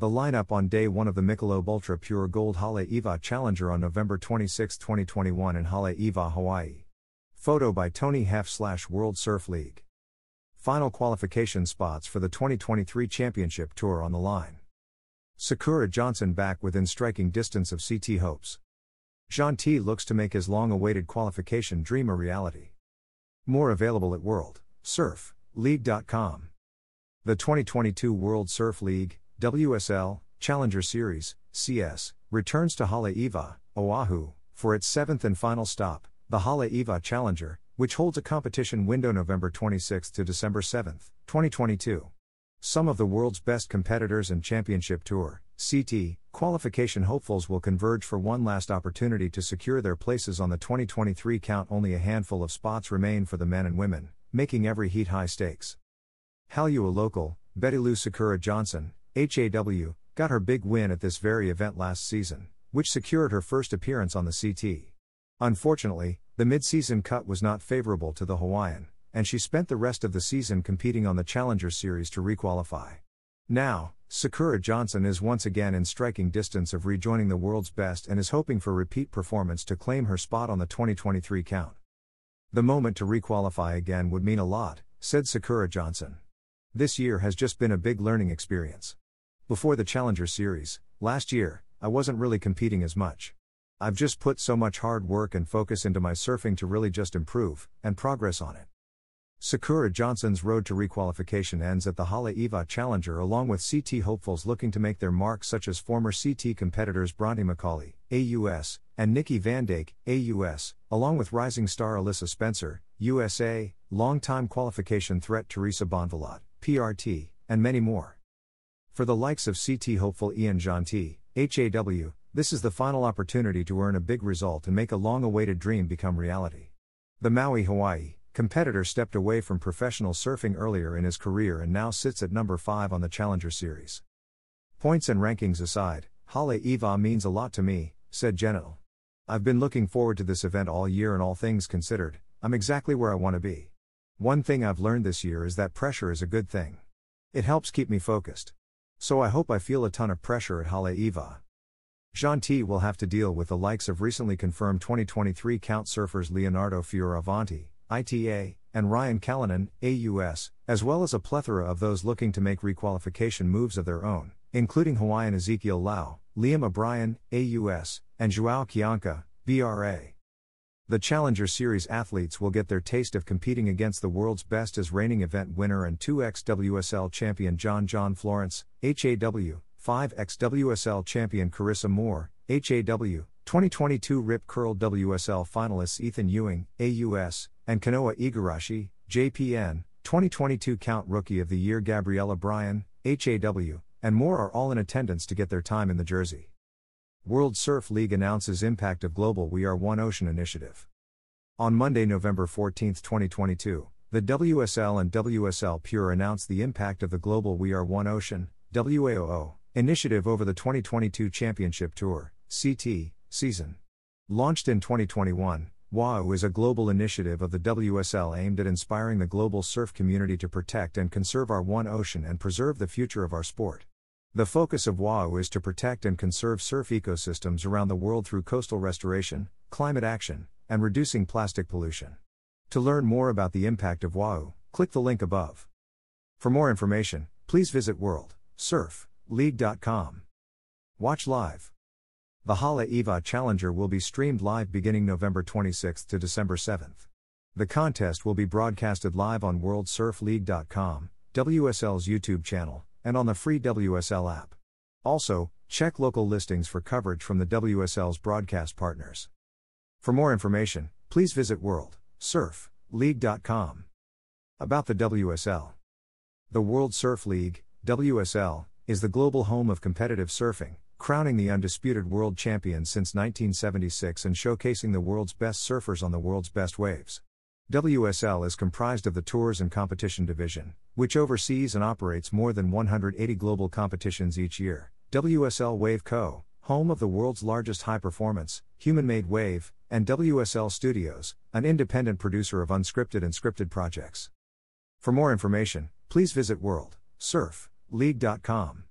The lineup on day one of the Michelob Ultra Pure Gold Haleiwa Eva Challenger on November 26, 2021 in Haleiwa Eva, Hawaii. Photo by Tony Heff slash World Surf League. Final qualification spots for the 2023 Championship Tour on the line. Sakura Johnson back within striking distance of CT hopes. Gentil looks to make his long awaited qualification dream a reality. More available at World Surf League.com. The 2022 World Surf League, WSL, Challenger Series, CS, returns to Haleiwa, Oahu, for its seventh and final stop, the Haleiwa Challenger, which holds a competition window November 26 to December 7, 2022. Some of the world's best competitors and championship tour, CT, qualification hopefuls will converge for one last opportunity to secure their places on the 2023 count. Only a handful of spots remain for the men and women, making every heat high stakes. Haleiwa local, Betty Lou Sakura Johnson, HAW, got her big win at this very event last season, which secured her first appearance on the CT. Unfortunately, the mid-season cut was not favorable to the Hawaiian, and she spent the rest of the season competing on the Challenger Series to requalify. Now, Sakura Johnson is once again in striking distance of rejoining the world's best and is hoping for repeat performance to claim her spot on the 2023 count. The moment to requalify again would mean a lot, said Sakura Johnson. This year has just been a big learning experience. Before the Challenger Series, last year, I wasn't really competing as much. I've just put so much hard work and focus into my surfing to really just improve and progress on it. Sakura Johnson's road to requalification ends at the Haleiwa Challenger along with CT hopefuls looking to make their mark such as former CT competitors Bronte Macaulay, AUS, and Nikki Van Dijk, AUS, along with rising star Alyssa Spencer, USA, long-time qualification threat Teresa Bonvalot, PRT, and many more. For the likes of CT hopeful Ian Gentil, HAW, this is the final opportunity to earn a big result and make a long awaited dream become reality. The Maui, Hawaii competitor stepped away from professional surfing earlier in his career and now sits at number 5 on the Challenger Series. Points and rankings aside, Haleiwa means a lot to me, said Gentil. I've been looking forward to this event all year and all things considered, I'm exactly where I want to be. One thing I've learned this year is that pressure is a good thing. It helps keep me focused. So I hope I feel a ton of pressure at Haleiwa. Gentil will have to deal with the likes of recently confirmed 2023 count surfers Leonardo Fioravanti, ITA, and Ryan Callinan, AUS, as well as a plethora of those looking to make requalification moves of their own, including Hawaiian Ezekiel Lau, Liam O'Brien, AUS, and Joao Chianca, BRA. The Challenger Series athletes will get their taste of competing against the world's best as reigning event winner and 2x WSL champion John John Florence, HAW, 5x WSL champion Carissa Moore, HAW, 2022 Rip Curl WSL finalists Ethan Ewing, AUS, and Kanoa Igarashi, JPN, 2022 Count Rookie of the Year Gabriella Bryan, HAW, and more are all in attendance to get their time in the jersey. World Surf League announces impact of Global We Are One Ocean initiative. On Monday, November 14, 2022, the WSL and WSL Pure announced the impact of the Global We Are One Ocean WAOO initiative over the 2022 Championship Tour CT season. Launched in 2021, WAO is a global initiative of the WSL aimed at inspiring the global surf community to protect and conserve our one ocean and preserve the future of our sport. The focus of WAO is to protect and conserve surf ecosystems around the world through coastal restoration, climate action, and reducing plastic pollution. To learn more about the impact of WAO, click the link above. For more information, please visit worldsurfleague.com. Watch live. The Haleiwa Challenger will be streamed live beginning November 26 to December 7. The contest will be broadcasted live on worldsurfleague.com, WSL's YouTube channel, and on the free WSL app. Also, check local listings for coverage from the WSL's broadcast partners. For more information, please visit worldsurfleague.com. About the WSL The World Surf League, WSL, is the global home of competitive surfing, crowning the undisputed world champion since 1976 and showcasing the world's best surfers on the world's best waves. WSL is comprised of the Tours and Competition Division, which oversees and operates more than 180 global competitions each year. WSL Wave Co., home of the world's largest high performance, human made wave, and WSL Studios, an independent producer of unscripted and scripted projects. For more information, please visit worldsurfleague.com.